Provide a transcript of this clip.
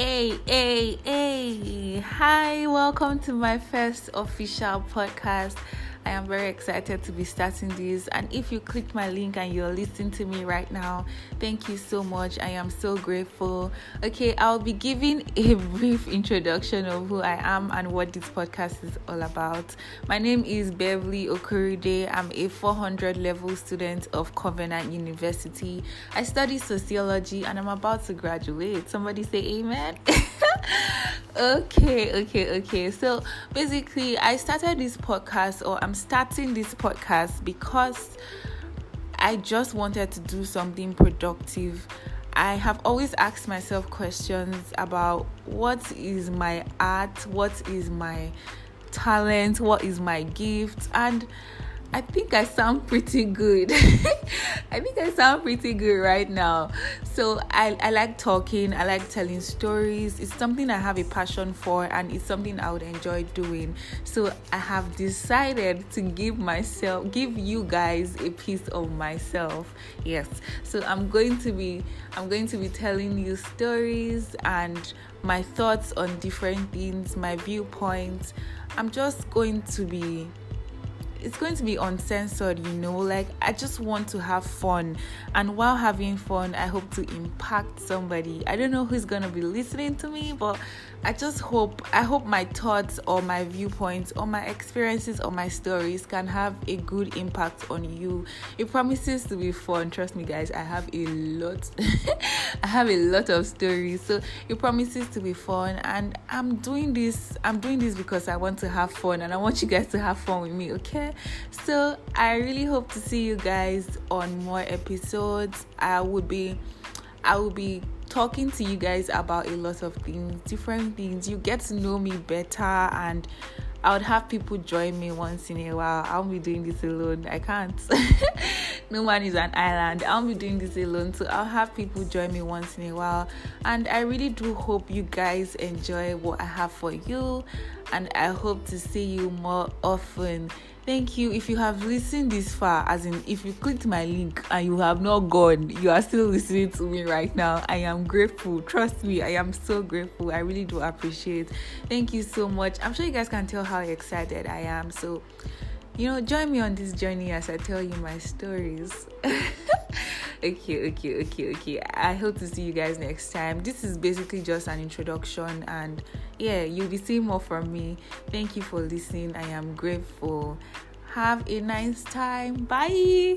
Hey, hey, hey. Hi, welcome to my first official podcast. I am very excited to be starting this. And if you click my link and you're listening to me right now, thank you so much. I am so grateful. Okay, I'll be giving a brief introduction of who I am and what this podcast is all about. My name is Beverly Okurude. I'm a 400 level student of Covenant University. I study sociology and I'm about to graduate. Somebody say amen. okay, okay, okay. So basically, I started this podcast, or I'm starting this podcast because I just wanted to do something productive. I have always asked myself questions about what is my art, what is my talent, what is my gift, and I think I sound pretty good. I think I sound pretty good right now. So I, I like talking, I like telling stories. It's something I have a passion for and it's something I would enjoy doing. So I have decided to give myself give you guys a piece of myself. Yes. So I'm going to be I'm going to be telling you stories and my thoughts on different things, my viewpoints. I'm just going to be it's going to be uncensored, you know. Like I just want to have fun, and while having fun, I hope to impact somebody. I don't know who's gonna be listening to me, but I just hope I hope my thoughts or my viewpoints or my experiences or my stories can have a good impact on you. It promises to be fun. Trust me, guys. I have a lot. I have a lot of stories, so it promises to be fun. And I'm doing this. I'm doing this because I want to have fun, and I want you guys to have fun with me. Okay. So I really hope to see you guys on more episodes. I would be. I will be talking to you guys about a lot of things, different things. You get to know me better, and I would have people join me once in a while. I'll be doing this alone. I can't. no man is an island. I'll be doing this alone. So I'll have people join me once in a while. And I really do hope you guys enjoy what I have for you. And I hope to see you more often. Thank you. If you have listened this far, as in if you clicked my link and you have not gone, you are still listening to me right now. I am grateful. Trust me, I am so grateful. I really do appreciate. Thank you so much. I'm sure you guys can tell how excited I am. So, you know, join me on this journey as I tell you my stories. okay, okay, okay, okay. I hope to see you guys next time. This is basically just an introduction, and yeah, you'll be seeing more from me. Thank you for listening. I am grateful. Have a nice time. Bye.